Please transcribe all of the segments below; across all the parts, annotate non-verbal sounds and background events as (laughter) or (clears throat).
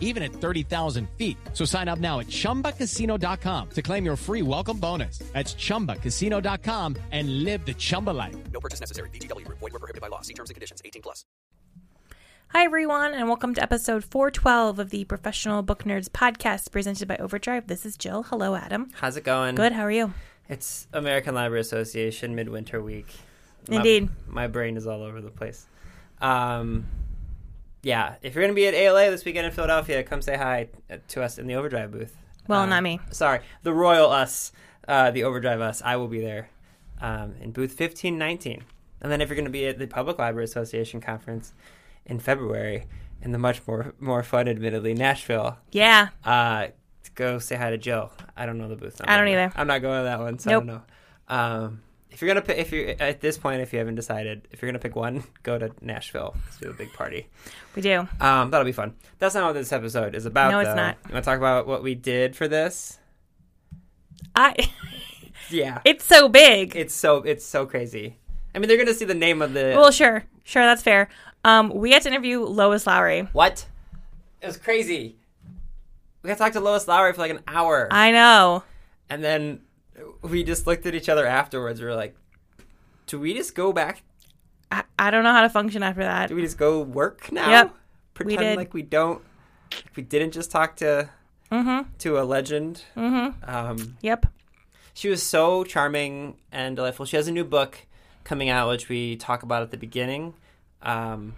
even at 30,000 feet. So sign up now at chumbacasino.com to claim your free welcome bonus. That's chumbacasino.com and live the Chumba life. No purchase necessary. VGW Group. Void were prohibited by law. See terms and conditions. 18 plus. Hi, everyone, and welcome to episode 412 of the Professional Book Nerds podcast presented by Overdrive. This is Jill. Hello, Adam. How's it going? Good. How are you? It's American Library Association midwinter week. My- Indeed. My, brain is all over the place. Um, yeah, if you're going to be at ALA this weekend in Philadelphia, come say hi to us in the Overdrive booth. Well, Uh, not me. Sorry, the Royal Us, uh, the Overdrive Us. I will be there um, in booth 1519. And then if you're going to be at the Public Library Association conference in February, in the much more more fun, admittedly, Nashville, Yeah. uh, go say hi to Jill. I don't know the booth number. I don't either. I'm not going to that one, so I don't know. Um, if you're gonna pick, if you at this point, if you haven't decided, if you're gonna pick one, (laughs) go to Nashville. Let's do a big party. We do. Um, that'll be fun. That's not what this episode is about. No, it's though. not. You want to talk about what we did for this? I. (laughs) Yeah, it's so big. it's so it's so crazy. I mean, they're gonna see the name of the well, sure. Sure, that's fair. Um, we had to interview Lois Lowry. what? It was crazy. We got to talk to Lois Lowry for like an hour. I know. And then we just looked at each other afterwards. We were like, do we just go back? I, I don't know how to function after that. Do we just go work now? Yep, Pretend did. like we don't. We didn't just talk to Mm-hmm. to a legend. Mm-hmm. Um, Yep. she was so charming and delightful. She has a new book coming out, which we talk about at the beginning. Um,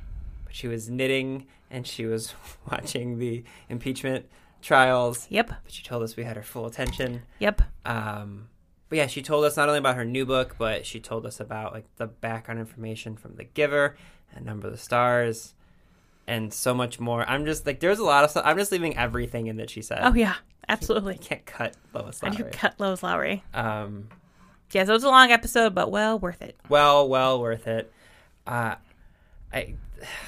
she was knitting and she was (laughs) watching the impeachment trials. Yep. But she told us we had her full attention. Yep. Um, but yeah, she told us not only about her new book, but she told us about like the background information from The Giver and Number of the Stars, and so much more. I'm just like, there's a lot of stuff. I'm just leaving everything in that she said. Oh yeah. Absolutely. I can't cut Lois I do Lowry. cut Lois Lowry. Um, Yeah, so it's a long episode, but well worth it. well, well worth it. Uh, I,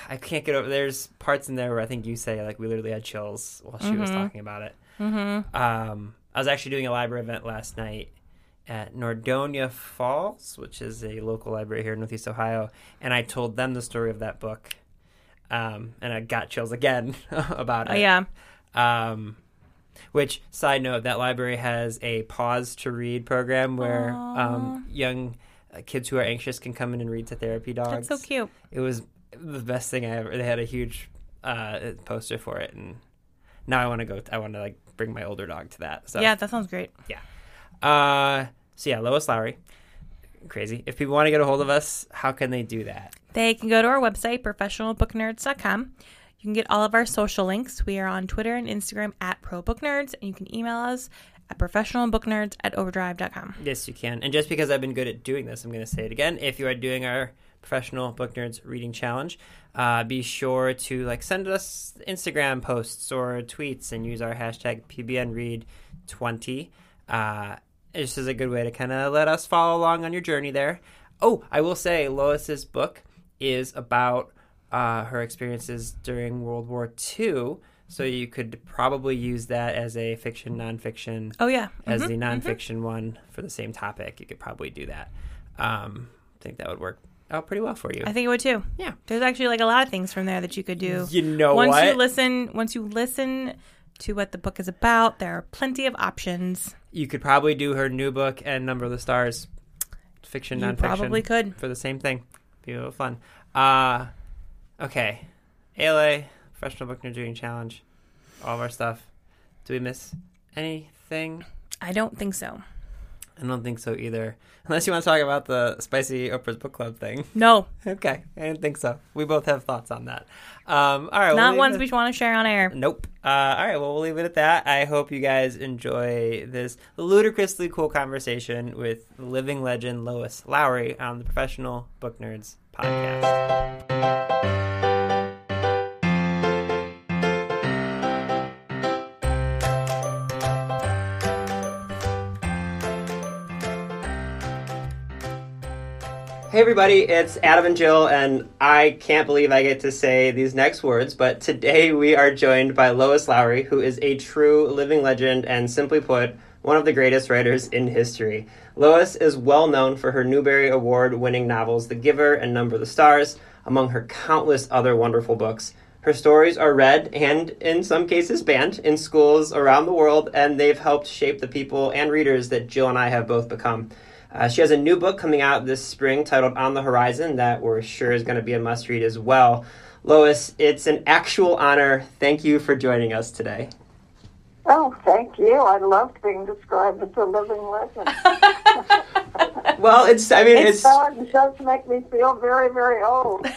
I can't get over. There's parts in there where I think you say like we literally had chills while she was talking about it. Mm-hmm. Um, I was actually doing a library event last night at Nordonia Falls, which is a local library here in Northeast Ohio, and I told them the story of that book, um, and I got chills again (laughs) about Oh it. yeah. Um, which side note, that library has a pause to read program where um, young uh, kids who are anxious can come in and read to therapy dogs. That's so cute. It was the best thing I ever. They had a huge uh, poster for it, and now I want to go. I want to like bring my older dog to that. So Yeah, that sounds great. Yeah. Uh, so yeah, Lois Lowry, crazy. If people want to get a hold of us, how can they do that? They can go to our website, professionalbooknerds.com. You can get all of our social links. We are on Twitter and Instagram at ProBookNerds, and you can email us at professionalbooknerds at overdrive.com. Yes, you can. And just because I've been good at doing this, I'm going to say it again. If you are doing our professional book nerds reading challenge, uh, be sure to like send us Instagram posts or tweets and use our hashtag PBNRead20. Uh, this is a good way to kind of let us follow along on your journey there. Oh, I will say Lois's book is about uh, her experiences during World War II. So you could probably use that as a fiction, nonfiction Oh, yeah. as Mhm, the mhm. nonfiction one for the same topic. You could probably do that. Um, I think that would work out pretty well for you. I think it would too. Yeah. There's actually like a lot of things from there that you could do. you know once what? you listen, once you listen to what the book is about, there are plenty of options. you could probably do her new book and Number of the Stars, fiction, You nonfiction. probably could. for the same thing. Be a little fun. Uh, okay, ALA Professional Book Nerd Reading Challenge, all of our stuff. Do we miss anything? I don't think so. I don't think so either. Unless you want to talk about the Spicy Oprah's Book Club thing. No, (laughs) Okay, I didn't think so. We both have thoughts on that. Um, all right, we'll not ones it- we want to share on air. Nope. Uh, all right, well, we'll leave it at that. I hope you guys enjoy this ludicrously cool conversation with living legend Lois Lowry on the Professional Book Nerds podcast. Hey everybody, it's Adam and Jill, and I can't believe I get to say these next words, but today we are joined by Lois Lowry, who is a true living legend and, simply put, one of the greatest writers in history. Lois is well known for her Newbery Award winning novels The Giver and Number the Stars, among her countless other wonderful books. Her stories are read and, in some cases, banned in schools around the world, and they've helped shape the people and readers that Jill and I have both become. Uh, she has a new book coming out this spring titled On the Horizon that we're sure is going to be a must read as well. Lois, it's an actual honor. Thank you for joining us today. Oh, thank you. I loved being described as a living legend. (laughs) well, it's, I mean, it it's. It does make me feel very, very old. (laughs)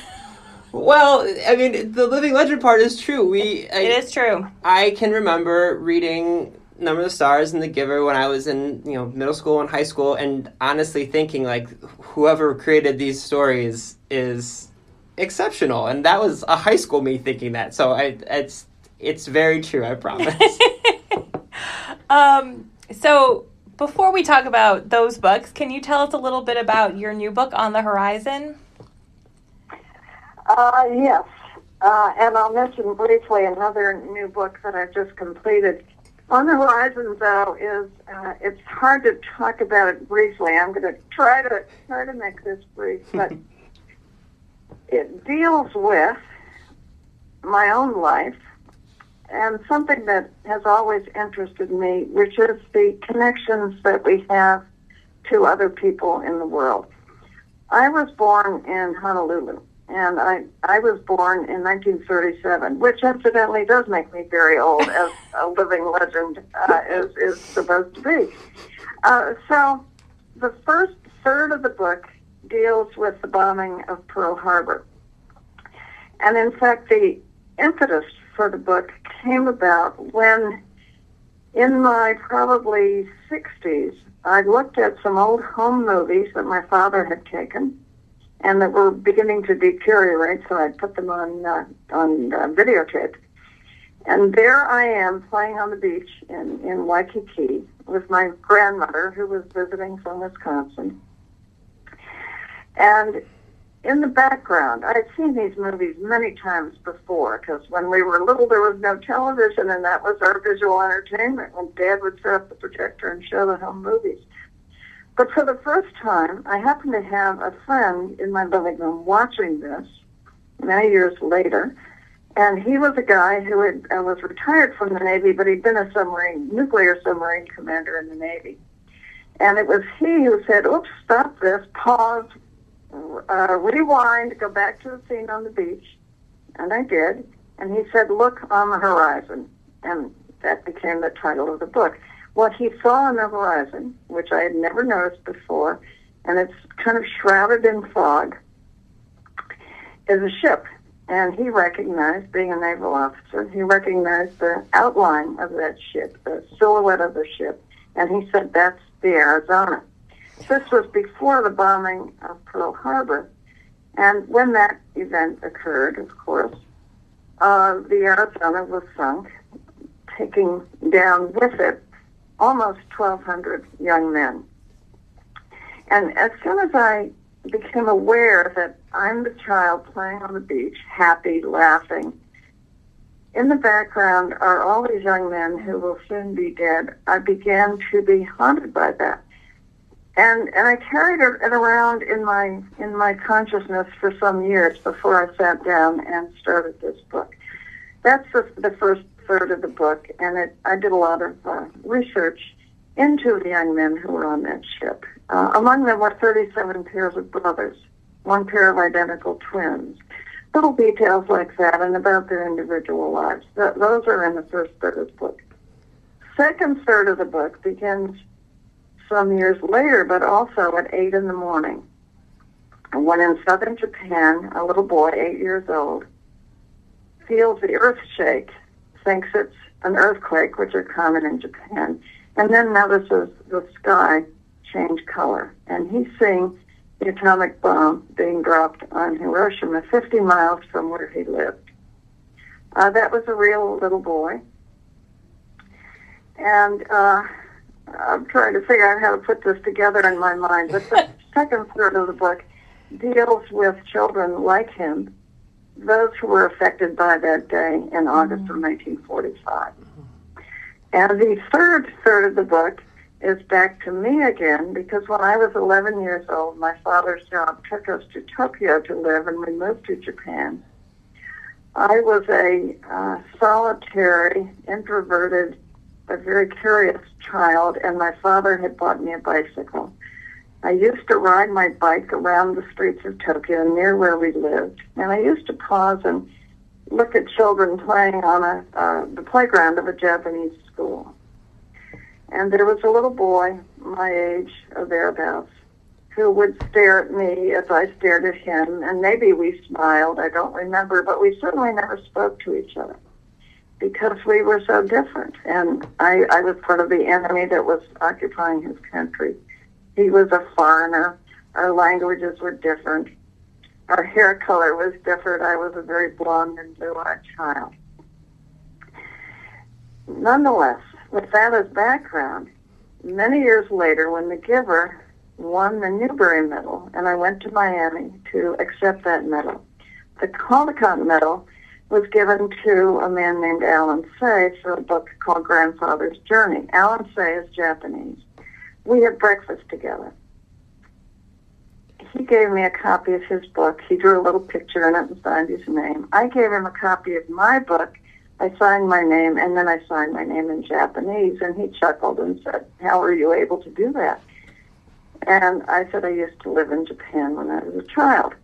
Well, I mean, the living legend part is true. We I, it is true. I can remember reading Number of the Stars and The Giver when I was in you know middle school and high school, and honestly thinking like whoever created these stories is exceptional, and that was a high school me thinking that. So I it's it's very true. I promise. (laughs) um. So before we talk about those books, can you tell us a little bit about your new book on the horizon? Uh, yes. Uh, and I'll mention briefly another new book that I've just completed. On the horizon, though, is uh, it's hard to talk about it briefly. I'm going to try to try to make this brief, but (laughs) it deals with my own life and something that has always interested me, which is the connections that we have to other people in the world. I was born in Honolulu, and I I was born in 1937, which incidentally does make me very old, as (laughs) a living legend uh, is is supposed to be. Uh, so, the first third of the book deals with the bombing of Pearl Harbor, and in fact, the impetus for the book came about when, in my probably 60s, I looked at some old home movies that my father had taken and that were beginning to deteriorate, so I put them on uh, on uh, videotape. And there I am playing on the beach in, in Waikiki with my grandmother, who was visiting from Wisconsin. And in the background, I'd seen these movies many times before because when we were little, there was no television, and that was our visual entertainment. When Dad would set up the projector and show the home movies. But for the first time, I happened to have a friend in my living room watching this many years later. And he was a guy who had, uh, was retired from the Navy, but he'd been a submarine, nuclear submarine commander in the Navy. And it was he who said, oops, stop this, pause, uh, rewind, go back to the scene on the beach. And I did. And he said, look on the horizon. And that became the title of the book what he saw on the horizon, which I had never noticed before, and it's kind of shrouded in fog, is a ship. And he recognized, being a naval officer, he recognized the outline of that ship, the silhouette of the ship, and he said, that's the Arizona. This was before the bombing of Pearl Harbor. And when that event occurred, of course, uh, the Arizona was sunk, taking down with it almost 1,200 young men. And as soon as I became aware that I'm the child playing on the beach, happy, laughing, in the background are all these young men who will soon be dead. I began to be haunted by that. And and I carried it around in my in my consciousness for some years before I sat down and started this book. That's the, the first third of the book, and it, I did a lot of uh, research into the young men who were on that ship. Uh, among them were 37 pairs of brothers, one pair of identical twins. Little details like that and about their individual lives. Th- those are in the first third of the book. Second third of the book begins some years later, but also at 8 in the morning. When in southern Japan, a little boy, eight years old, feels the earth shake thinks it's an earthquake, which are common in Japan, and then notices the sky change color. And he's seeing the atomic bomb being dropped on Hiroshima 50 miles from where he lived. Uh, that was a real little boy. And uh, I'm trying to figure out how to put this together in my mind. But the (laughs) second third of the book deals with children like him, those who were affected by that day in August of 1945. And the third third of the book is back to me again because when I was 11 years old, my father's job took us to Tokyo to live and we moved to Japan. I was a uh, solitary, introverted, but very curious child, and my father had bought me a bicycle. I used to ride my bike around the streets of Tokyo near where we lived, and I used to pause and look at children playing on a, uh, the playground of a Japanese school. And there was a little boy, my age or thereabouts, who would stare at me as I stared at him, and maybe we smiled, I don't remember, but we certainly never spoke to each other because we were so different. And I, I was part of the enemy that was occupying his country. He was a foreigner. Our languages were different. Our hair color was different. I was a very blonde and blue-eyed child. Nonetheless, with that as background, many years later, when The Giver won the Newbery Medal, and I went to Miami to accept that medal, the Caldecott Medal was given to a man named Allen Say for a book called Grandfather's Journey. Allen Say is Japanese. We had breakfast together. He gave me a copy of his book. He drew a little picture in it and signed his name. I gave him a copy of my book. I signed my name, and then I signed my name in Japanese. And he chuckled and said, How were you able to do that? And I said, I used to live in Japan when I was a child.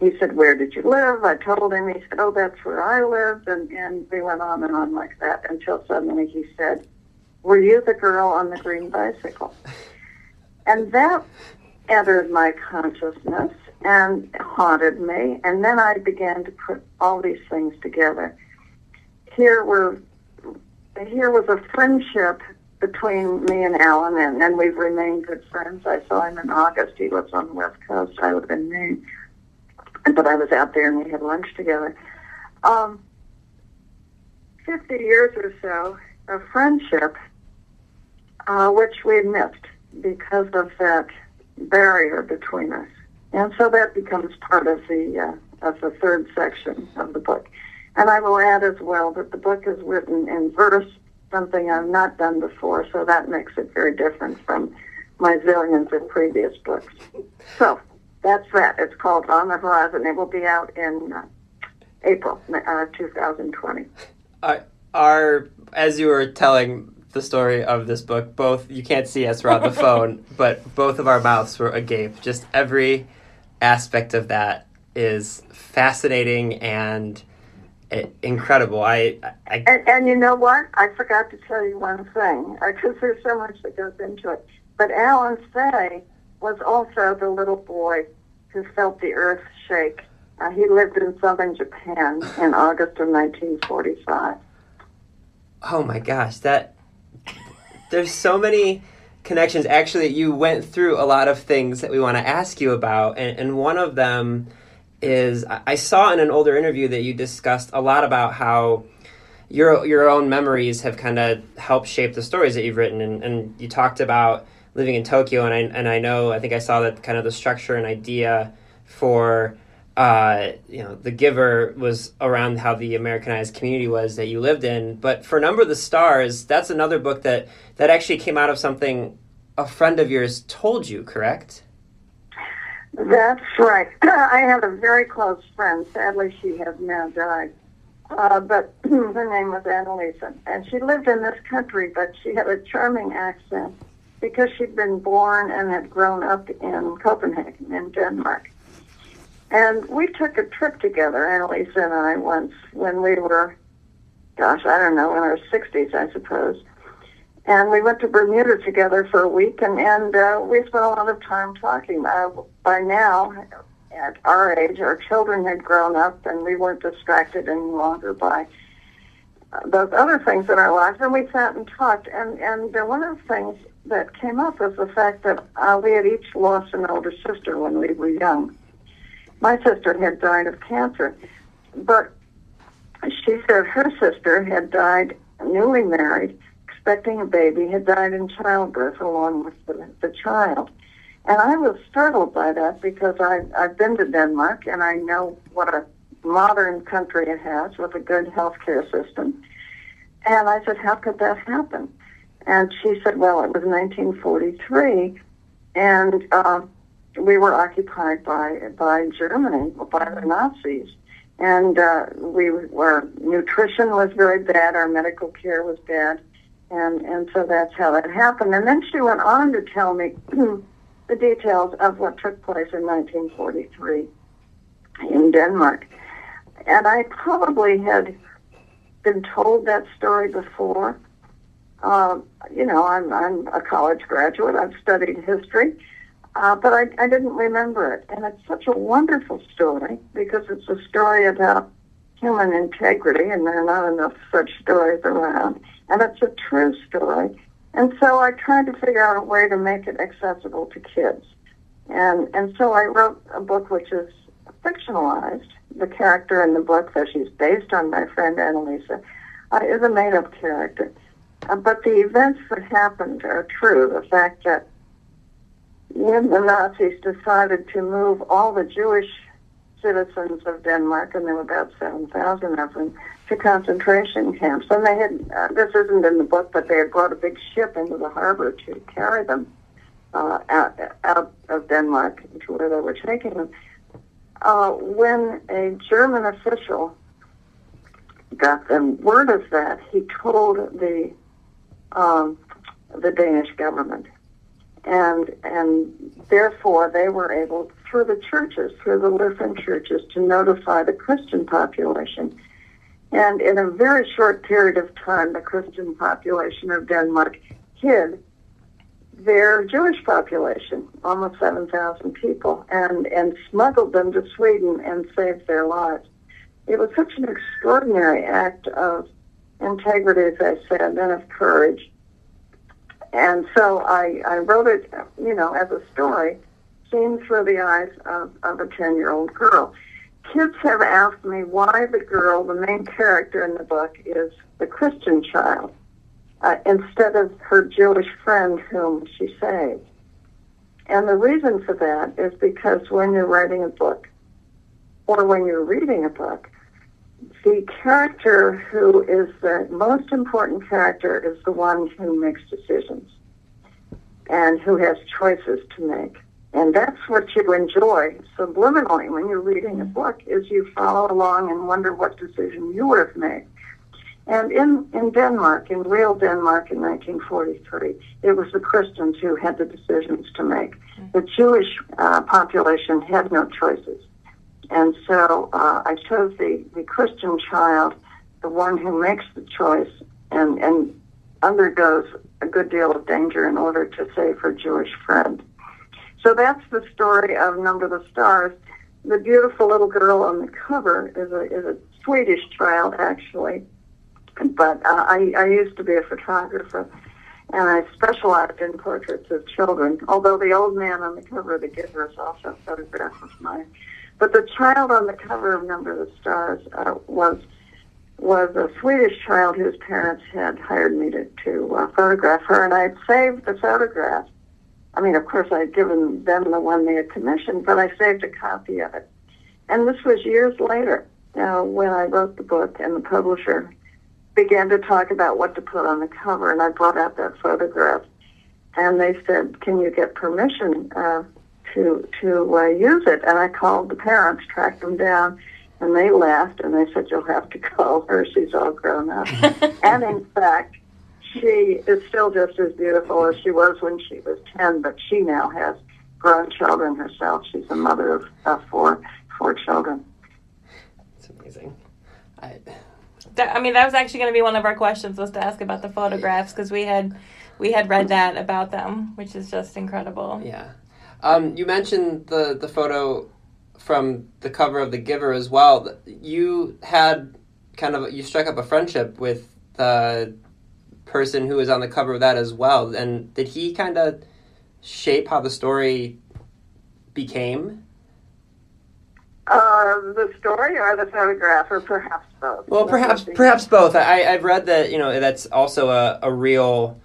He said, Where did you live? I told him. He said, Oh, that's where I lived. And, and we went on and on like that until suddenly he said, Were you the girl on the green bicycle? And that entered my consciousness and haunted me. And then I began to put all these things together. Here were here was a friendship between me and Allen, and, and we've remained good friends. I saw him in August. He lives on the West Coast. I live in Maine. But I was out there and we had lunch together. Um, 50 years or so of friendship, uh, which we missed because of that barrier between us. And so that becomes part of the uh, of the third section of the book. And I will add as well that the book is written in verse, something I've not done before, so that makes it very different from my zillions of previous books. So that's that. It's called On the Horizon. It will be out in uh, April uh, 2020. Uh, our, as you were telling the story of this book, both you can't see us, we're on the (laughs) phone, but both of our mouths were agape. Just every aspect of that is fascinating and uh, incredible. I, I and, and you know what? I forgot to tell you one thing because there's so much that goes into it. But Allen Say was also the little boy who felt the earth shake. Uh, he lived in southern Japan in August of 1945. Oh my gosh, that there's so many connections. Actually, you went through a lot of things that we want to ask you about, and, and one of them is I saw in an older interview that you discussed a lot about how your your own memories have kind of helped shape the stories that you've written, and, and you talked about living in Tokyo, and I and I know I think I saw that kind of the structure and idea for uh, you know the giver was around how the Americanized community was that you lived in. But for Number of the Stars, that's another book that that actually came out of something a friend of yours told you, correct? That's right. (clears throat) I have a very close friend. Sadly, she has now died. Uh, but (clears throat) her name was Annalisa, and she lived in this country, but she had a charming accent because she'd been born and had grown up in Copenhagen, in Denmark. And we took a trip together, Annalisa and I, once when we were, gosh, I don't know, in our 60s, I suppose. And we went to Bermuda together for a week, and, and uh, we spent a lot of time talking. Uh, by now, at our age, our children had grown up, and we weren't distracted any longer by uh, those other things in our lives. And we sat and talked. And, and uh, one of the things that came up was the fact that uh, we had each lost an older sister when we were young. My sister had died of cancer, but she said her sister had died newly married, expecting a baby, had died in childbirth along with the, the child. And I was startled by that because I, I've been to Denmark and I know what a modern country it has with a good healthcare system. And I said, how could that happen? And she said, well, it was 1943 and uh, we were occupied by, by Germany, by the Nazis. And uh, we were, nutrition was very bad, our medical care was bad. And, and so that's how that happened. And then she went on to tell me (clears throat) the details of what took place in 1943 in Denmark. And I probably had been told that story before. Uh, you know, I'm, I'm a college graduate. I've studied history, uh, but I, I didn't remember it. And it's such a wonderful story because it's a story about human integrity, and there are not enough such stories around. And it's a true story. And so I tried to figure out a way to make it accessible to kids. And, and so I wrote a book which is fictionalized. The character in the book that she's based on my friend Annalisa uh, is a made-up character. Uh, but the events that happened are true. The fact that when the Nazis decided to move all the Jewish citizens of Denmark, and there were about 7,000 of them, to concentration camps. And they had, uh, this isn't in the book, but they had brought a big ship into the harbor to carry them uh, out, out of Denmark to where they were taking them. Uh, when a German official got the word of that, he told the um, the Danish government, and and therefore they were able through the churches, through the Lutheran churches, to notify the Christian population. And in a very short period of time, the Christian population of Denmark hid their Jewish population, almost 7,000 people, and, and smuggled them to Sweden and saved their lives. It was such an extraordinary act of integrity, as I said, and of courage. And so I, I wrote it, you know, as a story seen through the eyes of, of a 10 year old girl. Kids have asked me why the girl, the main character in the book, is the Christian child uh, instead of her Jewish friend whom she saved. And the reason for that is because when you're writing a book or when you're reading a book, the character who is the most important character is the one who makes decisions and who has choices to make. And that's what you enjoy subliminally when you're reading a book is you follow along and wonder what decision you would have made. And in, in Denmark, in real Denmark in 1943, it was the Christians who had the decisions to make. The Jewish uh, population had no choices. And so uh, I chose the, the Christian child, the one who makes the choice and, and undergoes a good deal of danger in order to save her Jewish friend. So that's the story of Number the Stars. The beautiful little girl on the cover is a, is a Swedish child, actually. But uh, I, I used to be a photographer, and I specialized in portraits of children, although the old man on the cover of the Giver is also a photograph of mine. But the child on the cover of Number of the Stars uh, was was a Swedish child whose parents had hired me to, to uh, photograph her, and I had saved the photograph. I mean, of course, I had given them the one they had commissioned, but I saved a copy of it. And this was years later uh, when I wrote the book, and the publisher began to talk about what to put on the cover, and I brought out that photograph. And they said, "Can you get permission uh, to to uh, use it?" And I called the parents, tracked them down, and they laughed and they said, "You'll have to (laughs) call her. She's all grown up." (laughs) and in fact, she is still just as beautiful as she was when she was ten, but she now has grown children herself. She's a mother of, of four four children. It's amazing. I, That- I mean, that was actually going to be one of our questions was to ask about the photographs because we had we had read that about them, which is just incredible. Yeah. Um, you mentioned the, the photo from the cover of The Giver as well. You had kind of, you struck up a friendship with the person who was on the cover of that as well. And did he kind of shape how the story became? Uh, the story or the photograph, or perhaps both. Well, perhaps perhaps both. I, I've read that you know that's also a, a real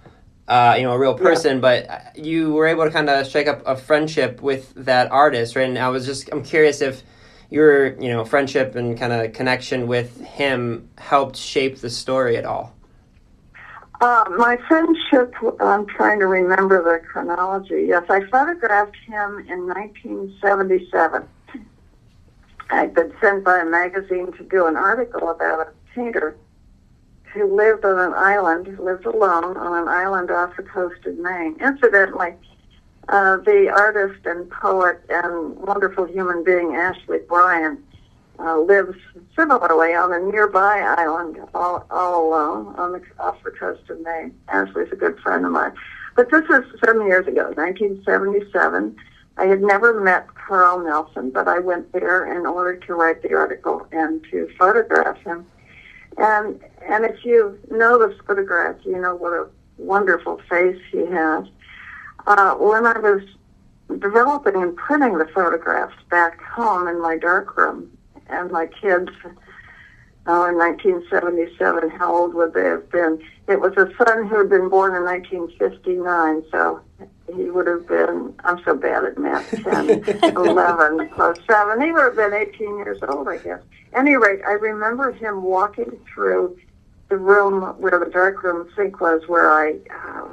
uh, you know, a real person, but you were able to kind of strike up a friendship with that artist, right? And I was just, I'm curious if your, you know, friendship and kind of connection with him helped shape the story at all. Uh, my friendship, I'm trying to remember the chronology. Yes, I photographed him in 1977. I'd been sent by a magazine to do an article about a painter who lived on an island, Who lived alone on an island off the coast of Maine. Incidentally, uh, the artist and poet and wonderful human being Ashley Bryan uh, lives similarly on a nearby island, all, all alone on the off the coast of Maine. Ashley's a good friend of mine. But this was some years ago, 1977. I had never met Carl Nelson, but I went there in order to write the article and to photograph him. And and if you know the photograph, you know what a wonderful face he has. Uh, when I was developing and printing the photographs back home in my darkroom, and my kids, oh, in 1977, how old would they have been? It was a son who had been born in 1959, so he would have been, I'm so bad at math, 10, 11 (laughs) plus 7. He would have been 18 years old, I guess. any rate, I remember him walking through the room where the darkroom sink was, where I, uh,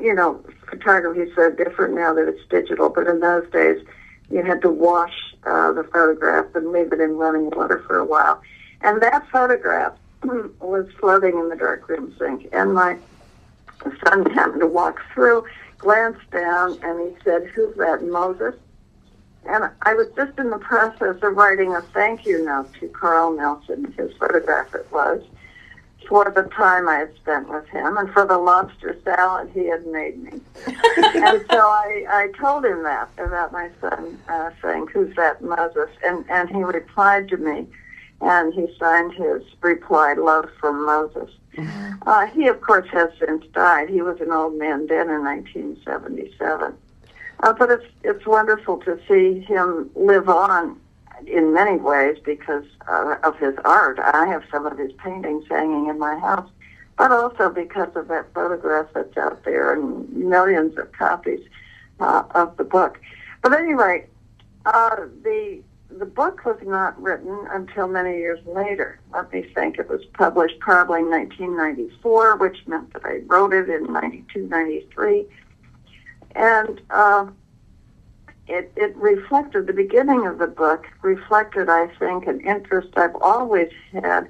you know, photography is so different now that it's digital, but in those days, you had to wash uh, the photograph and leave it in running water for a while. And that photograph (clears throat) was floating in the darkroom sink. And my son happened to walk through, glanced down, and he said, Who's that, Moses? And I was just in the process of writing a thank you note to Carl Nelson, his photograph it was, for the time I had spent with him and for the lobster salad he had made me. (laughs) and so I, I told him that about my son, uh, saying, Who's that Moses? And, and he replied to me, and he signed his reply, Love from Moses. (laughs) Uh, he, of course, has since died. He was an old man then in 1977. Uh, but it's it's wonderful to see him live on in many ways because uh, of his art. I have some of his paintings hanging in my house, but also because of that photograph that's out there and millions of copies uh, of the book. But anyway, uh, the the book was not written until many years later. Let me think. It was published probably in 1994, which meant that I wrote it in 92, 93. And uh, it, it reflected, the beginning of the book reflected, I think, an interest I've always had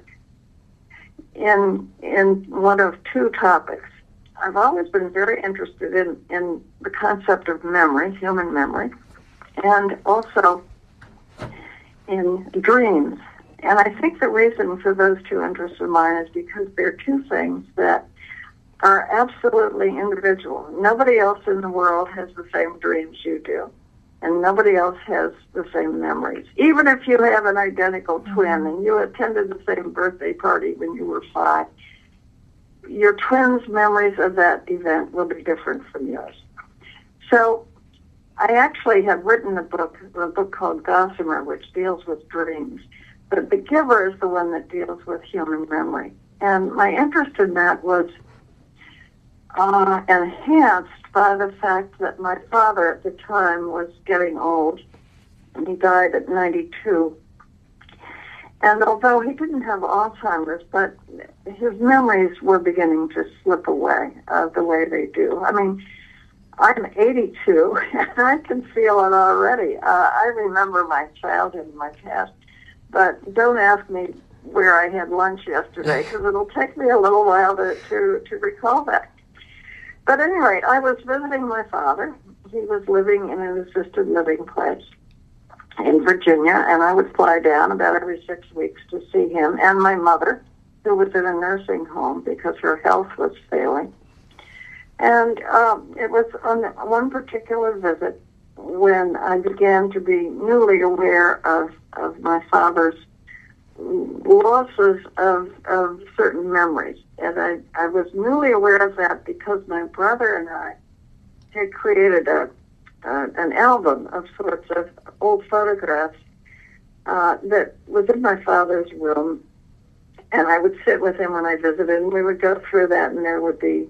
in, in one of two topics. I've always been very interested in, in the concept of memory, human memory, and also in dreams. And I think the reason for those two interests of mine is because they're two things that are absolutely individual. Nobody else in the world has the same dreams you do and nobody else has the same memories. Even if you have an identical mm-hmm. twin and you attended the same birthday party when you were five, your twin's memories of that event will be different from yours. So I actually have written a book, a book called Gossamer, which deals with dreams. But The Giver is the one that deals with human memory. And my interest in that was uh, enhanced by the fact that my father at the time was getting old, and he died at 92. And although he didn't have Alzheimer's, but his memories were beginning to slip away uh, the way they do. I mean, I'm 82, (laughs) and I can feel it already. Uh, I remember my childhood and my past, but don't ask me where I had lunch yesterday (laughs) because it'll take me a little while to, to, to recall that. But at any rate, I was visiting my father. He was living in an assisted living place in Virginia, and I would fly down about every six weeks to see him and my mother, who was in a nursing home because her health was failing. And um, it was on one particular visit when I began to be newly aware of, of my father's losses of, of certain memories. And I, I was newly aware of that because my brother and I had created a, an album of sorts of old photographs uh, that was in my father's room. And I would sit with him when I visited, and we would go through that, and there would be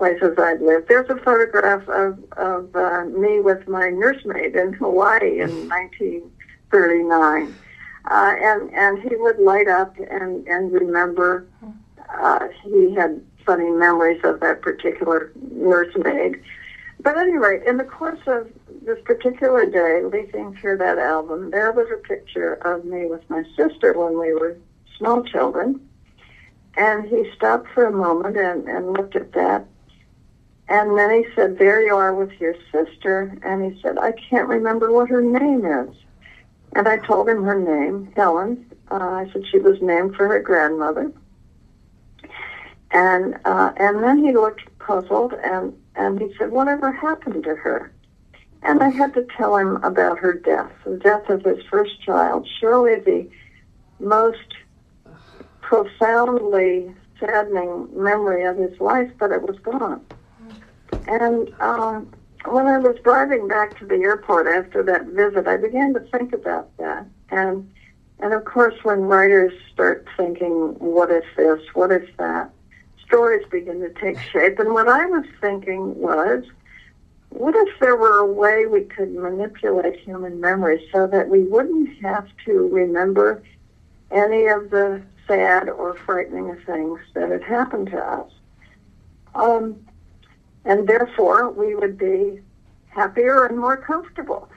places I'd lived. There's a photograph of, of uh, me with my nursemaid in Hawaii in (laughs) 1939. Uh, and, and he would light up and, and remember. Uh, he had funny memories of that particular nursemaid. But anyway, in the course of this particular day, leafing through that album, there was a picture of me with my sister when we were small children. And he stopped for a moment and, and looked at that. And then he said, There you are with your sister. And he said, I can't remember what her name is. And I told him her name, Helen. Uh, I said she was named for her grandmother. And uh, and then he looked puzzled and, and he said, Whatever happened to her? And I had to tell him about her death, the death of his first child, surely the most profoundly saddening memory of his life, but it was gone. And um, when I was driving back to the airport after that visit, I began to think about that. And and of course, when writers start thinking, "What if this? What if that?" stories begin to take (laughs) shape. And what I was thinking was, what if there were a way we could manipulate human memory so that we wouldn't have to remember any of the sad or frightening things that had happened to us? Um, and therefore, we would be happier and more comfortable.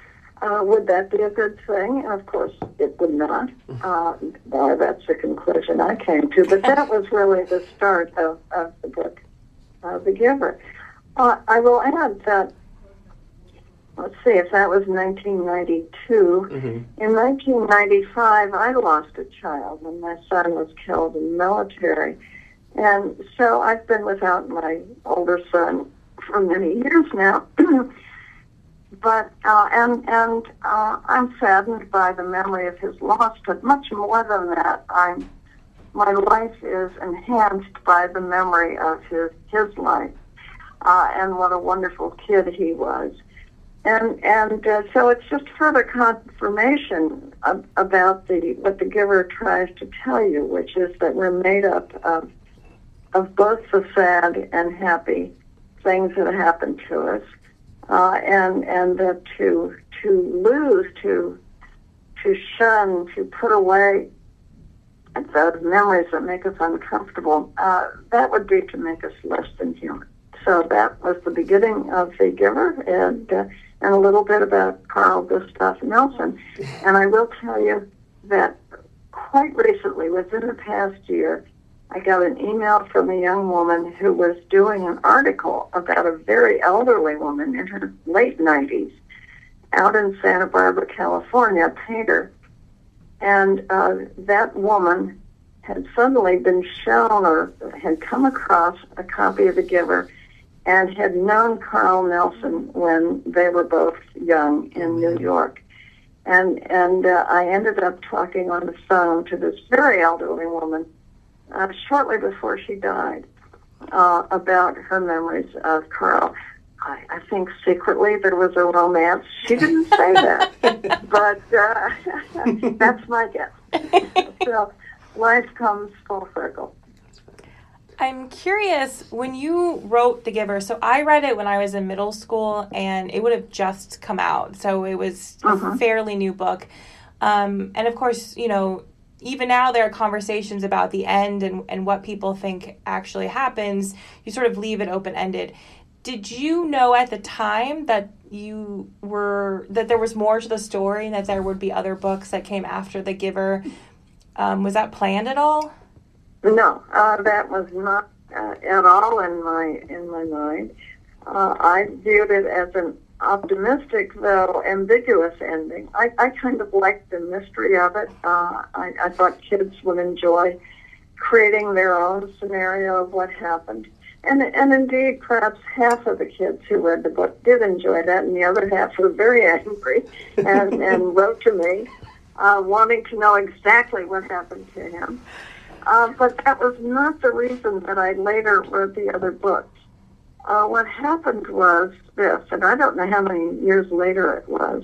Uh, would that be a good thing? And of course, it would not. (laughs) Uh, well, that's the conclusion I came to. But that was really the start of, of the book, uh, The Giver. Uh, I will add that, let's see, if that was 1992, in 1995, I lost a child and my son was killed in the military. And so I've been without my older son for many years now. (clears throat) but uh, and and uh, I'm saddened by the memory of his loss. But much more than that, I'm my life is enhanced by the memory of his his life, uh, and what a wonderful kid he was. And and uh, so it's just further confirmation of, about the what the giver tries to tell you, which is that we're made up of of both the sad and happy things that happen to us uh, and and that to to lose, to to shun, to put away those memories that make us uncomfortable, uh, that would be to make us less than human. So that was the beginning of The Giver, and uh, and a little bit about Carl Gustav Nelson. And I will tell you that quite recently, within the past year, I got an email from a young woman who was doing an article about a very elderly woman in her late 90s out in Santa Barbara, California, a painter. And uh, that woman had suddenly been shown or had come across a copy of The Giver and had known Carl Nelson when they were both young in New York. And, and uh, I ended up talking on the phone to this very elderly woman uh, shortly before she died uh, about her memories of Carl. I, I think secretly there was a romance. She didn't say that, (laughs) but uh, (laughs) that's my guess. (laughs) so life comes full circle. I'm curious when you wrote The Giver. So I read it when I was in middle school, and it would have just come out. So it was a fairly new book. Um, and of course, you know, even now there are conversations about the end and, and what people think actually happens. You sort of leave it open ended. Did you know at the time that you were that there was more to the story and that there would be other books that came after The Giver? Um, was that planned at all? No, uh, that was not uh, at all in my in my mind. Uh, I viewed it as an optimistic, though ambiguous ending. I, I kind of liked the mystery of it. Uh, I, I thought kids would enjoy creating their own scenario of what happened. And, and indeed, perhaps half of the kids who read the book did enjoy that, and the other half were very angry and, (laughs) and wrote to me uh, wanting to know exactly what happened to him. Uh, but that was not the reason that I later wrote the other books. Uh, what happened was this, and I don't know how many years later it was,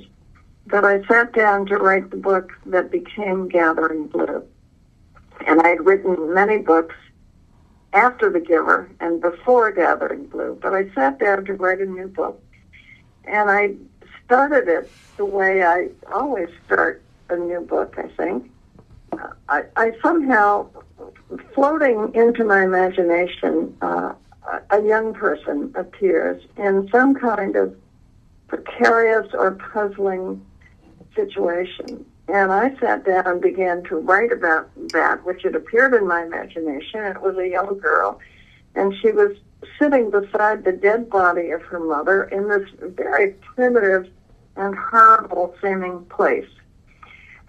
that I sat down to write the book that became Gathering Blue. And I had written many books after The Giver and before Gathering Blue, but I sat down to write a new book, and I started it the way I always start a new book, I think. I, I somehow, floating into my imagination, uh, a young person appears in some kind of precarious or puzzling situation. And I sat down and began to write about that, which had appeared in my imagination. It was a young girl, and she was sitting beside the dead body of her mother in this very primitive and horrible seeming place.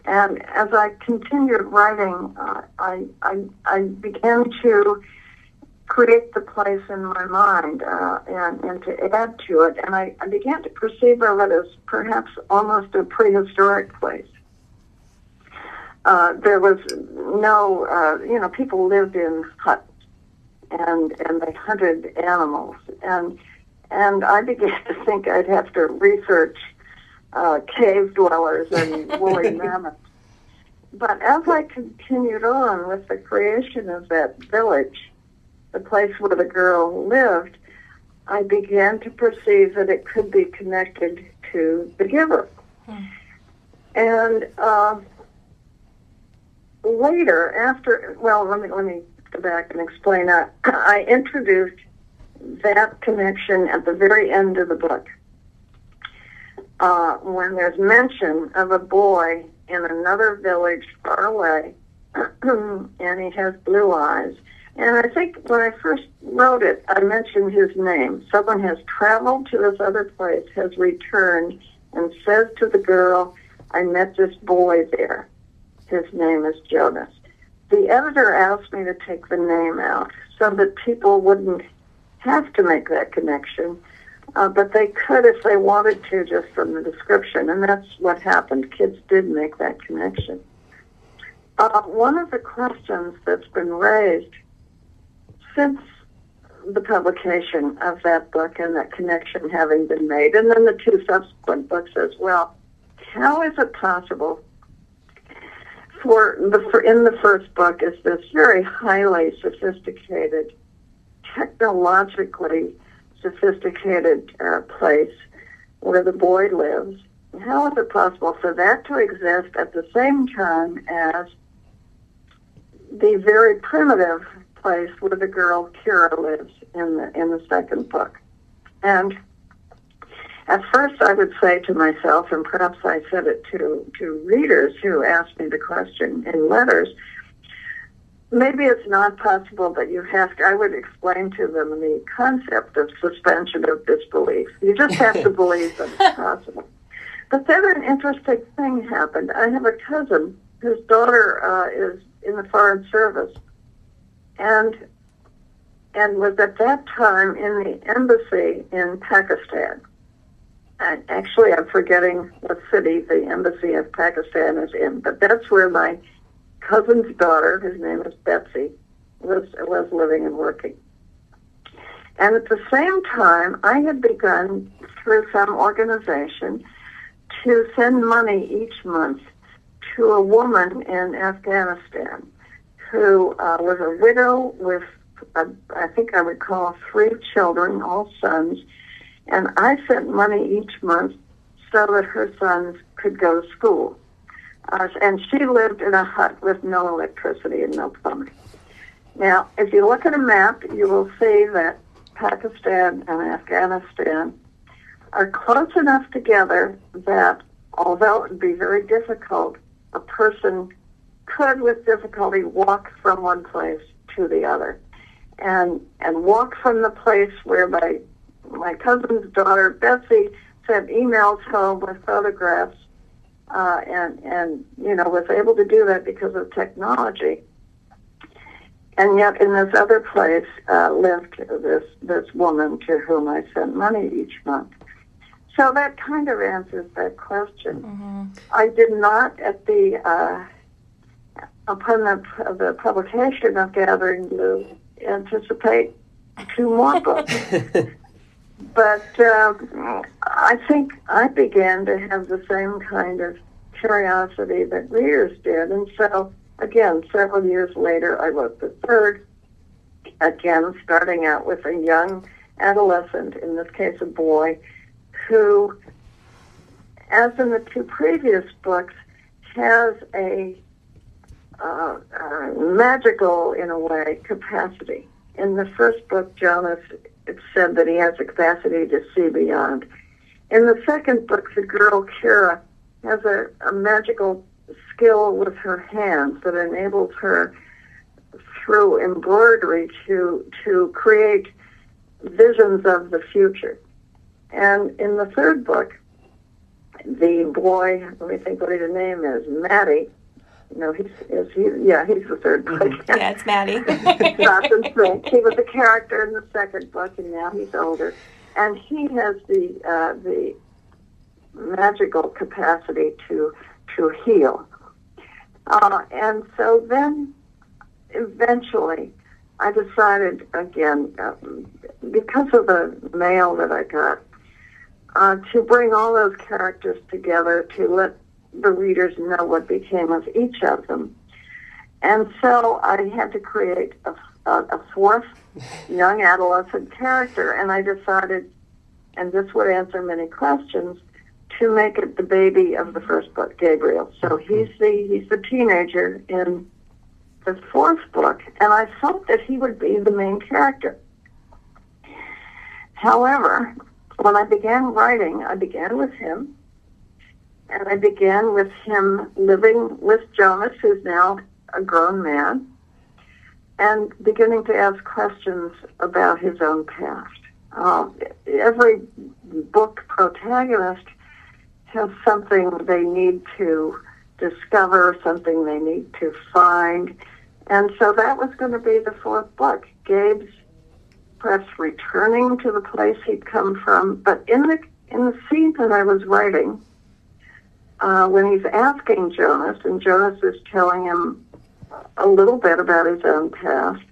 And as I continued writing, uh, I, I, I began to create the place in my mind uh, and, and to add to it. And I, I began to perceive of it as perhaps almost a prehistoric place. Uh, there was no, uh, you know, people lived in huts and and they hunted animals and and I began (laughs) to think I'd have to research uh, cave dwellers and woolly (laughs) mammoths. But as I continued on with the creation of that village, the place where the girl lived, I began to perceive that it could be connected to the giver. Hmm. And uh, later, after, well, let me let me go back and explain that. (clears throat) I introduced that connection at the very end of the book uh, when there's mention of a boy in another village far away, (clears throat) and he has blue eyes. And I think when I first wrote it, I mentioned his name. Someone has traveled to this other place, has returned, and says to the girl, I met this boy there. His name is Jonas. The editor asked me to take the name out so that people wouldn't have to make that connection uh, but they could if they wanted to just from the description, and that's what happened. Kids did make that connection. Uh, one of the questions that's been raised since the publication of that book and that connection having been made, and then the two subsequent books as well, how is it possible for the for in the first book is this very highly sophisticated, technologically sophisticated uh, place where the boy lives. How is it possible for that to exist at the same time as the very primitive place where the girl Kira lives in the in the second book? And at first, I would say to myself, and perhaps I said it to to readers who asked me the question in letters, maybe it's not possible that you have to, I would explain to them the concept of suspension of disbelief. You just have to (laughs) believe that it's possible. But then an interesting thing happened. I have a cousin whose daughter uh, is in the Foreign Service and and was at that time in the embassy in Pakistan. And actually, I'm forgetting what city the embassy of Pakistan is in, but that's where my cousin's daughter, whose name is Betsy, was was living and working. And at the same time, I had begun through some organization to send money each month to a woman in Afghanistan who uh, was a widow with, uh, I think I recall, three children, all sons, and I sent money each month so that her sons could go to school. Uh, and she lived in a hut with no electricity and no plumbing. Now, if you look at a map, you will see that Pakistan and Afghanistan are close enough together that although it would be very difficult, a person could with difficulty walk from one place to the other. And and walk from the place where my my cousin's daughter Betsy sent emails home with photographs uh, and and you know was able to do that because of technology. And yet, in this other place uh, lived this this woman to whom I sent money each month. So that kind of answers that question. Mm-hmm. I did not at the uh, upon the, the publication of Gathering Blue anticipate two more (laughs) books. but um, I think I began to have the same kind of curiosity that readers did. And so, again, several years later, I wrote the third. again, starting out with a young adolescent, in this case a boy, who, as in the two previous books, has a uh, uh, magical, in a way, capacity. In the first book, Jonas, said that he has the capacity to see beyond. In the second book, the girl, Kira, has a, a magical skill with her hands that enables her through embroidery to to create visions of the future. And in the third book, the boy, let me think what his name is, Matty. No, he's is he? Yeah, he's the third book. Mm-hmm. Yeah, it's Matty. (laughs) Dawson Fink. He was a character in the second book, and now he's older, and he has the uh, the magical capacity to to heal. Uh, and so then, eventually, I decided again, uh, because of the mail that I got, uh, to bring all those characters together to let the readers know what became of each of them. And so I had to create a, a, a fourth (laughs) young adolescent character, and I decided, and this would answer many questions, to make it the baby of the first book, Gabriel. So he's the he's the teenager in the fourth book, and I thought that he would be the main character. However, when I began writing, I began with him, and I began with him living with Jonas, who's now a grown man, and beginning to ask questions about his own past. Uh, every book protagonist has something they need to discover, something they need to find. And so that was going to be the fourth book. Gabe's perhaps returning to the place he'd come from. But in the in the scene that I was writing, uh, when he's asking Jonas, and Jonas is telling him a little bit about his own past,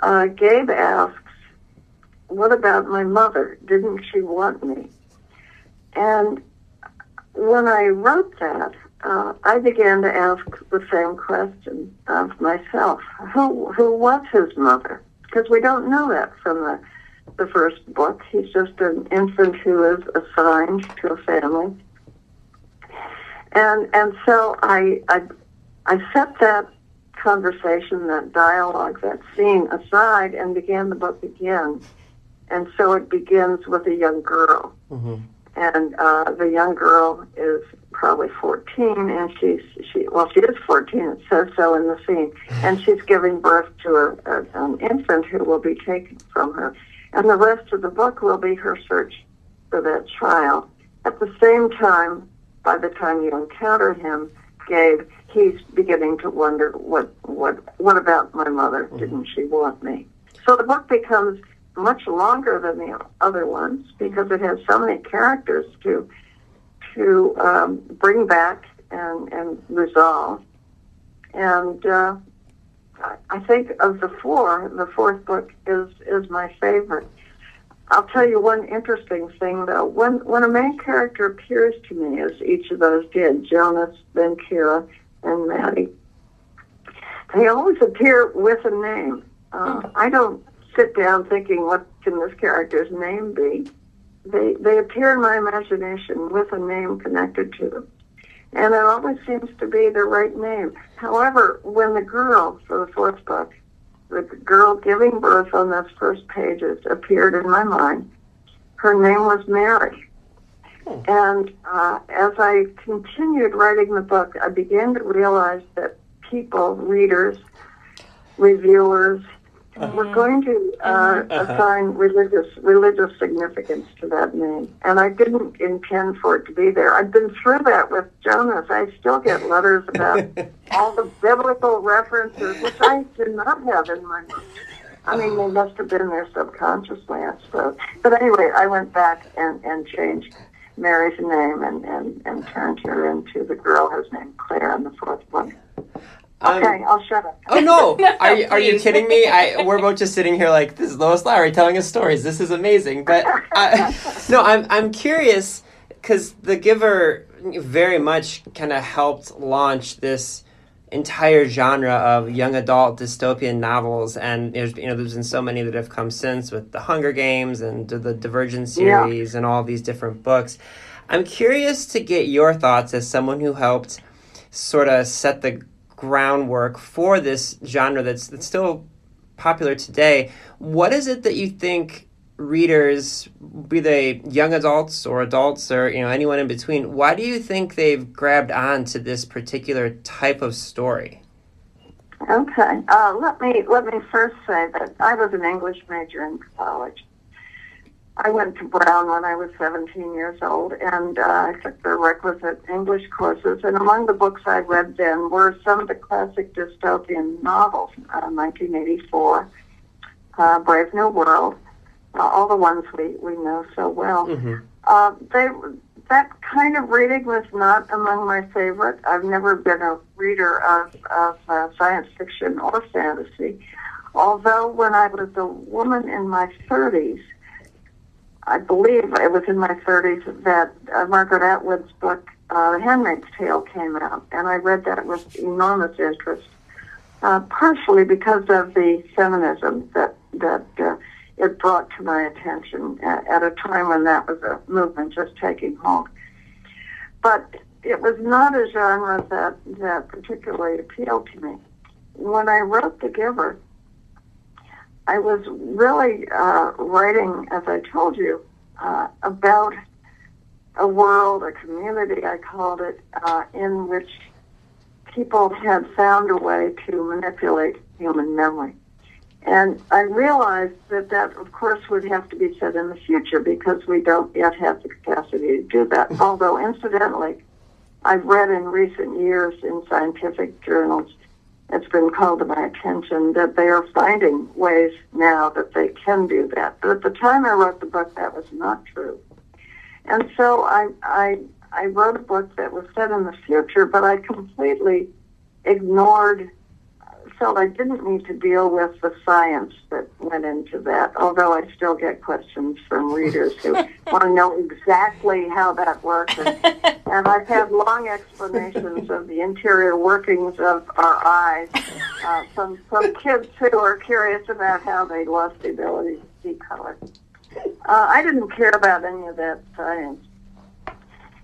uh, Gabe asks, "What about my mother? Didn't she want me?" And when I wrote that, uh, I began to ask the same question of myself: Who who was his mother? Because we don't know that from the the first book. He's just an infant who is assigned to a family, and and so I I, I set that conversation, that dialogue, that scene aside, and began the book again. And so it begins with a young girl. Mm-hmm. And uh, the young girl is probably 14, and she's, she, well, she is 14, it says so in the scene, and she's giving birth to a, a, an infant who will be taken from her. And the rest of the book will be her search for that child. At the same time, by the time you encounter him, Gabe, he's beginning to wonder what what what about my mother? Didn't she want me? So the book becomes much longer than the other ones because it has so many characters to to um, bring back and and resolve. And uh, I- I think of the four, the fourth book is is my favorite. I'll tell you one interesting thing though. When when a main character appears to me, as each of those did, Jonas, then Kira, and Matty, they always appear with a name. Uh, I don't sit down thinking what can this character's name be. They they appear in my imagination with a name connected to them, and it always seems to be the right name. However, when the girl for the fourth book the girl giving birth on those first pages appeared in my mind. Her name was Mary. And uh, as I continued writing the book, I began to realize that people, readers, reviewers, were going to uh, assign religious religious significance to that name, and I didn't intend for it to be there. I've been through that with Jonas. I still get letters about (laughs) all the biblical references, which I did not have in my. I mean, they must have been there subconsciously, I suppose. But anyway, I went back and, and changed Mary's name and, and, and turned her into the girl who's named Claire in the fourth book. Um, Okay, I'll shut up. Oh no! (laughs) are you are you kidding me? I we're both just sitting here like this is Lois Lowry telling us stories. This is amazing. But I, (laughs) no, I'm I'm curious because The Giver very much kind of helped launch this entire genre of young adult dystopian novels, and there's you know there's been so many that have come since with the Hunger Games and the Divergent series yeah. and all these different books. I'm curious to get your thoughts as someone who helped sort of set the groundwork for this genre that's, that's still popular today. What is it that you think readers, be they young adults or adults or you know anyone in between, why do you think they've grabbed on to this particular type of story? Okay, uh, let me let me first say that I was an English major in college. I went to Brown when I was 17 years old, and uh, I took the requisite English courses. And among the books I read then were some of the classic dystopian novels, uh, 1984, uh, Brave New World, uh, all the ones we, we know so well. Mm-hmm. Uh, they that kind of reading was not among my favorite. I've never been a reader of, of uh, science fiction or fantasy. Although when I was a woman in my 30s, I believe it was in my 30s that uh, Margaret Atwood's book, uh, The Handmaid's Tale, came out, and I read that with enormous interest, uh, partially because of the feminism that that uh, it brought to my attention at, at a time when that was a movement just taking hold. But it was not a genre that that particularly appealed to me. When I wrote The Giver, I was really uh, writing, as I told you, uh, about a world, a community, I called it, uh, in which people had found a way to manipulate human memory. And I realized that that, of course, would have to be said in the future because we don't yet have the capacity to do that. (laughs) Although, incidentally, I've read in recent years in scientific journals it's been called to my attention that they are finding ways now that they can do that. But at the time I wrote the book, that was not true. And so I, I, I wrote a book that was set in the future, but I completely ignored felt I didn't need to deal with the science that went into that, although I still get questions from readers who (laughs) want to know exactly how that works. And, (laughs) and I've had long explanations of the interior workings of our eyes uh, from, from kids who are curious about how they lost the ability to see color. Uh, I didn't care about any of that science.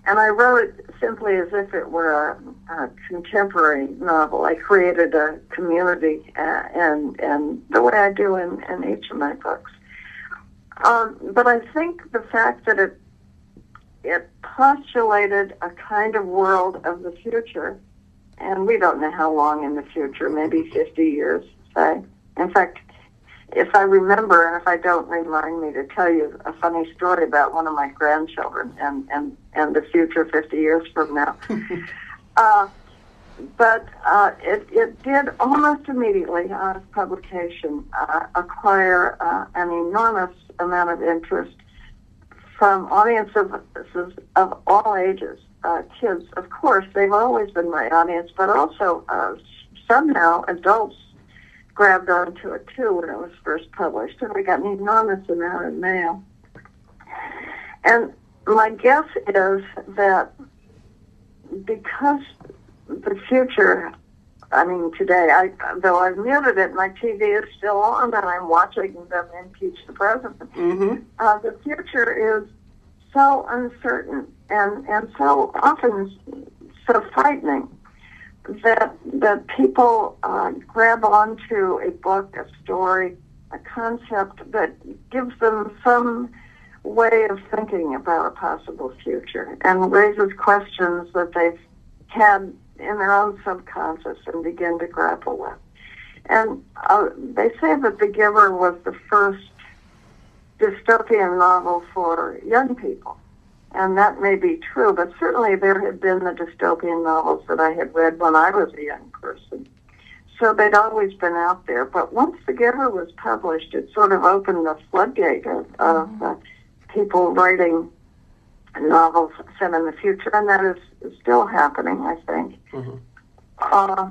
And I wrote simply as if it were a, a contemporary novel. I created a community, uh, and and the way I do in, in each of my books. Um, but I think the fact that it it postulated a kind of world of the future, and we don't know how long in the future, maybe 50 years, say. In fact, if I remember, and if I don't, remind me to tell you a funny story about one of my grandchildren and and and the future 50 years from now. (laughs) uh, but uh, it it did almost immediately on its publication uh, acquire uh, an enormous amount of interest from audiences of all ages. Uh, kids, of course, they've always been my audience, but also uh, somehow adults grabbed onto it too when it was first published, and I got an enormous amount of mail. And my guess is that because the future, I mean, today, I though I've muted it, my TV is still on, and I'm watching them impeach the president. Mm-hmm. Uh, the future is so uncertain and and so often so frightening that that people uh, grab onto a book, a story, a concept that gives them some way of thinking about a possible future and raises questions that they've had in their own subconscious and begin to grapple with. And uh, they say that The Giver was the first dystopian novel for young people. And that may be true, but certainly there had been the dystopian novels that I had read when I was a young person. So they'd always been out there. But once The Giver was published, it sort of opened the floodgate of, of mm-hmm. uh, people writing novels set in the future, and that is still happening, I think. Mm-hmm. Uh,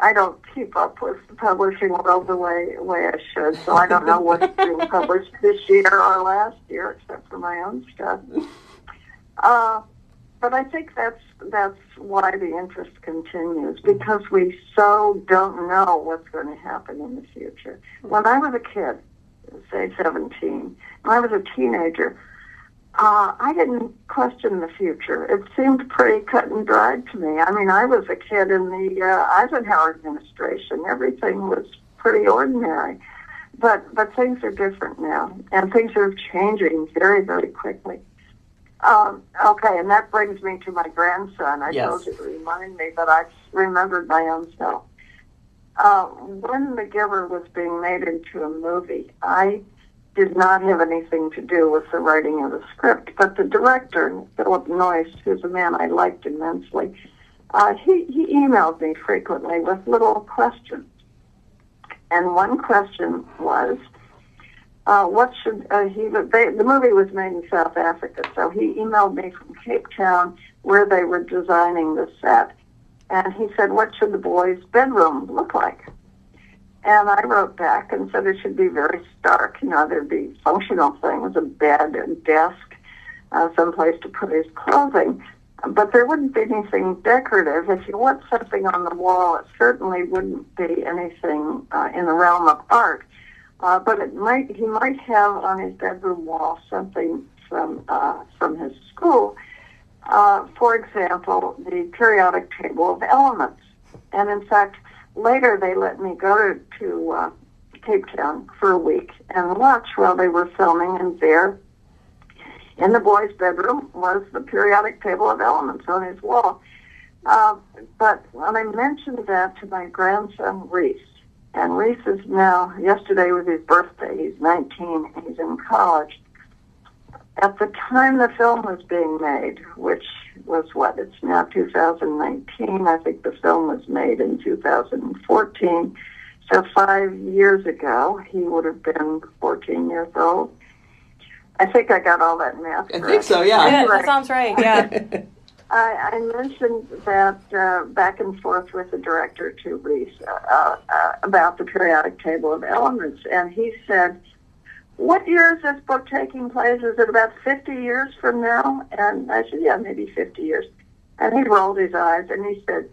I don't keep up with the publishing world the way way I should, so I don't know what's being (laughs) published this year or last year, except for my own stuff. (laughs) Uh, but I think that's that's why the interest continues because we so don't know what's going to happen in the future. When I was a kid, say 17, when I was a teenager, uh, I didn't question the future. It seemed pretty cut and dried to me. I mean, I was a kid in the uh, Eisenhower administration. Everything was pretty ordinary. But but things are different now, and things are changing very very quickly. Um, okay, and that brings me to my grandson. I Yes. told you to remind me, but I remembered my own self. Uh, when The Giver was being made into a movie, I did not have anything to do with the writing of the script, but the director, Philip Noyce, who's a man I liked immensely, uh, he, he emailed me frequently with little questions. And one question was, uh, what should uh, he? They, the movie was made in South Africa, so he emailed me from Cape Town where they were designing the set, and he said, "What should the boys' bedroom look like?" And I wrote back and said it should be very stark. You know, there'd be functional things, a bed, a desk, uh, someplace to put his clothing. But there wouldn't be anything decorative. If you want something on the wall, it certainly wouldn't be anything uh, in the realm of art. Uh, but it might he might have on his bedroom wall something from uh, from his school. Uh, for example, the periodic table of elements. And in fact, later they let me go to, to uh, Cape Town for a week and watch while they were filming, and there in the boy's bedroom was the periodic table of elements on his wall. Uh, but when I mentioned that to my grandson Reese, and Reese is now, yesterday was his birthday, he's 19, he's in college. At the time the film was being made, which was what, it's now 2019, I think the film was made in 2014. So five years ago, he would have been 14 years old. I think I got all that math I correct. think so, yeah. Yeah, that sounds right. (laughs) (laughs) Yeah. I, I mentioned that uh, back and forth with the director to Reese uh, uh, about the periodic table of elements, and he said, "What year is this book taking place? Is it about 50 years from now?" And I said, "Yeah, maybe 50 years." And he rolled his eyes and he said,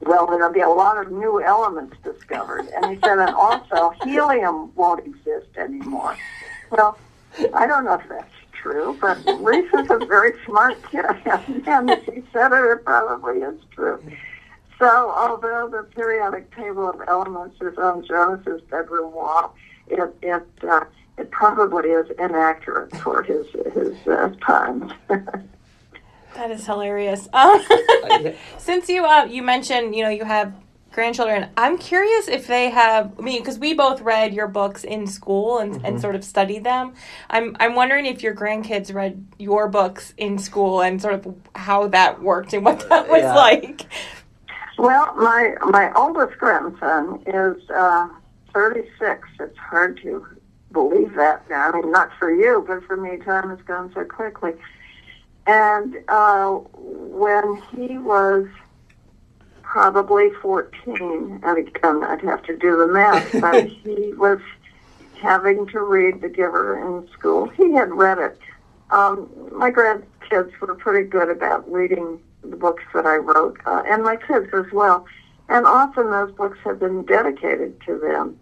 "Well, there'll be a lot of new elements discovered." And he said, "And also, helium won't exist anymore." Well, I don't know if that's true, but Reese is a very smart kid, (laughs) and if he said it, it probably is true. So, although the periodic table of elements is on Jonas's bedroom wall, it it uh, it probably is inaccurate for his his uh, times. (laughs) That is hilarious. (laughs) Um, since you uh, you mentioned you know you have grandchildren, I'm curious if they have. I mean, because we both read your books in school and, Mm-hmm. and sort of studied them. I'm I'm wondering if your grandkids read your books in school and sort of how that worked and what that was Yeah. like. Well, my my oldest grandson is uh, 36. It's hard to believe that now. I mean, not for you, but for me, time has gone so quickly. And uh, when he was probably 14, and again, I'd have to do the math, but (laughs) he was having to read The Giver in school. He had read it. Um, my grandkids were pretty good about reading the books that I wrote, uh, and my kids as well. And often those books have been dedicated to them.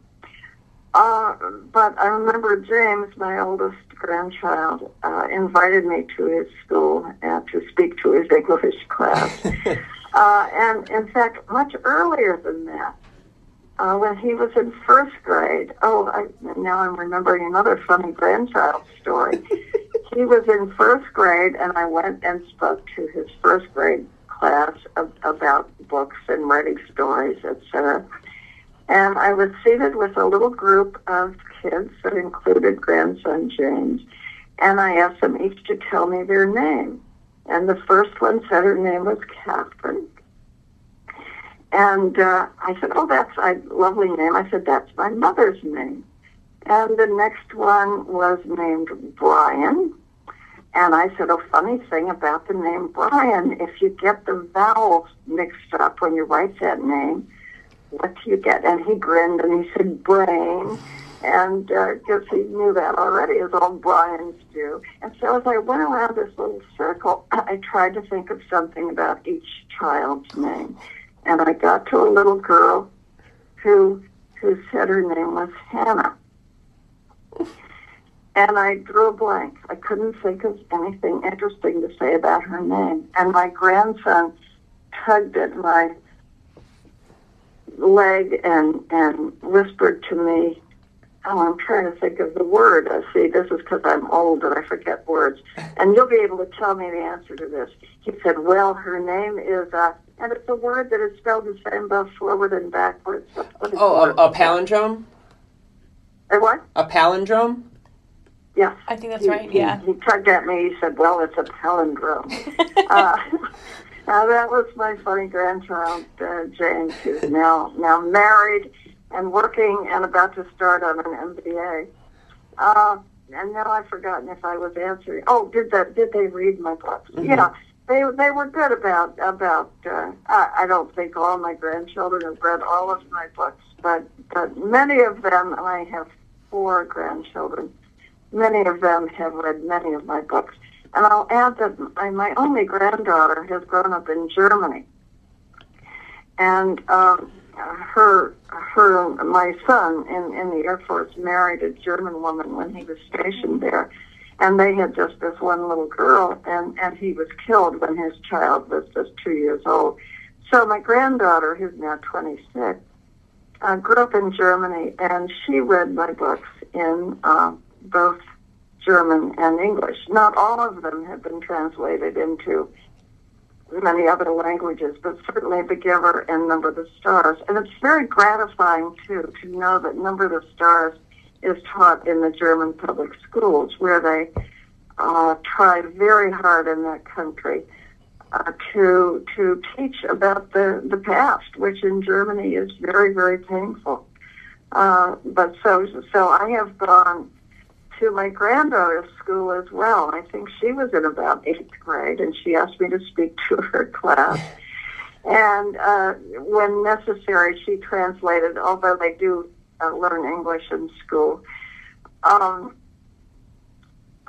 Uh, but I remember James, my oldest grandchild, uh, invited me to his school uh, to speak to his English (laughs) class. (laughs) uh, and in fact, much earlier than that, uh, when he was in first grade, oh, I, now I'm remembering another funny grandchild story. (laughs) he was in first grade, and I went and spoke to his first grade class ab- about books and writing stories, etc. And I was seated with a little group of kids that included grandson James, and I asked them each to tell me their name. And the first one said her name was Catherine. And uh, I said, "Oh, that's a lovely name." I said, "That's my mother's name." And the next one was named Brian. And I said, "A funny thing about the name Brian, if you get the vowels mixed up when you write that name, what do you get?" And he grinned and he said, "Brain." And uh, because he knew that already, as all Brian's do. And so as I went around this little circle, (clears throat) I tried to think of something about each child's name. And I got to a little girl who who said her name was Hannah. And I drew a blank. I couldn't think of anything interesting to say about her name. And my grandson tugged at my leg and and whispered to me, "Oh, I'm trying to think of the word." I see. This is because I'm old and I forget words. And you'll be able to tell me the answer to this. He said, "Well, her name is," uh, and it's a word that is spelled the same both forward and backwards. What, what is Oh, a, a palindrome? A what? A palindrome? Yes. I think that's He- right. he- Yeah. He, tugged at me. He said, "Well, it's a palindrome." (laughs) uh, uh, that was my funny grandchild, uh, James, who's now now married and working and about to start on an MBA. Uh, and now I've forgotten if I was answering. Oh, did that? Did they read my books? Yeah, they they were good about about. Uh, I, I don't think all my grandchildren have read all of my books, but but many of them. I have four grandchildren. Many of them have read many of my books. And I'll add that my, my only granddaughter has grown up in Germany. And um, her, her, my son in, in the Air Force married a German woman when he was stationed there. And they had just this one little girl, and, and he was killed when his child was just two years old. So my granddaughter, who's now 26, uh, grew up in Germany, and she read my books in uh, both German and English. Not all of them have been translated into many other languages, but certainly The Giver and Number of the Stars. And it's very gratifying, too, to know that Number of the Stars is taught in the German public schools, where they uh, try very hard in that country uh, to to teach about the, the past, which in Germany is very, very painful. Uh, but so so I have gone to my granddaughter's school as well. I think she was in about eighth grade, and she asked me to speak to (laughs) her class. And uh, when necessary, she translated, although they do uh, learn English in school. Um,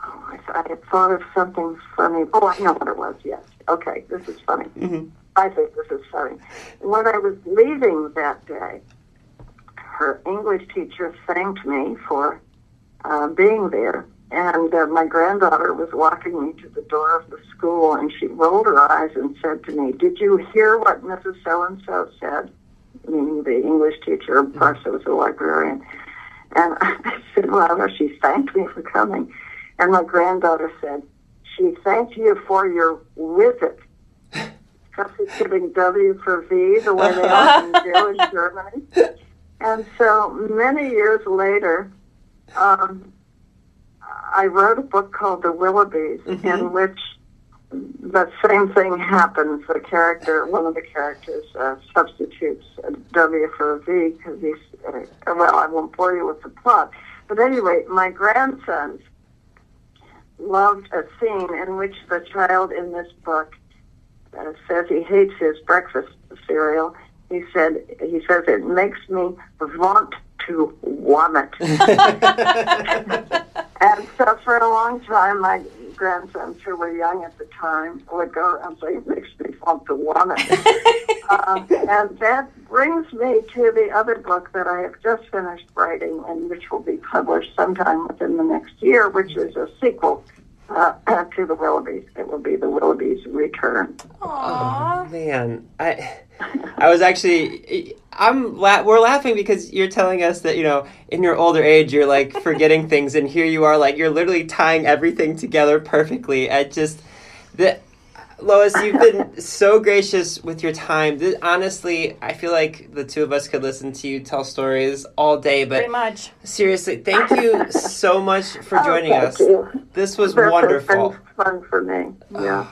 oh, I, I had thought of something funny. Oh, I know what it was, yes. Okay, this is funny. I think this is funny. When I was leaving that day, her English teacher thanked me for uh, being there. And uh, my granddaughter was walking me to the door of the school, and she rolled her eyes and said to me, "Did you hear what Mrs. So and So said?" Meaning the English teacher, of course, I was a librarian. And (laughs) I said, "Well, she thanked me for coming." And my granddaughter said, "She thanked you for your visit." Substituting W for V, the way they often do in (laughs) Germany. And so many years later, um, I wrote a book called The Willoughbys, in which the same thing happens. The character, one of the characters, uh, substitutes a W for a V because he's, uh, well, I won't bore you with the plot. But anyway, my grandsons loved a scene in which the child in this book uh, says he hates his breakfast cereal. He said he says it makes me want to vomit. (laughs) and so for a long time, my grandsons who were young at the time would go and say, it makes me want to vomit. (laughs) um, and that brings me to the other book that I have just finished writing and which will be published sometime within the next year, which is a sequel uh, (clears throat) to the Willoughbys. It will be the Willoughbys Return. Aww. Man, I I was actually I'm la- we're laughing because you're telling us that you know in your older age you're like forgetting things and here you are like you're literally tying everything together perfectly. I just the Lois, you've been (laughs) so gracious with your time. Th honestly, I feel like the two of us could listen to you tell stories all day, but Pretty much. seriously, thank you so much for oh, joining Oh, us. you. This was This wonderful. fun for me. Yeah.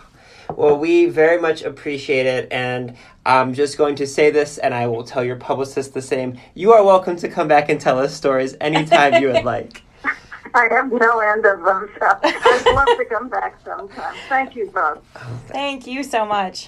Well, we very much appreciate it, and I'm just going to say this, and I will tell your publicist the same. You are welcome to come back and tell us stories anytime you would like. (laughs) I have no end of them, so I'd love to come back sometime. Thank you both. Thank you so much.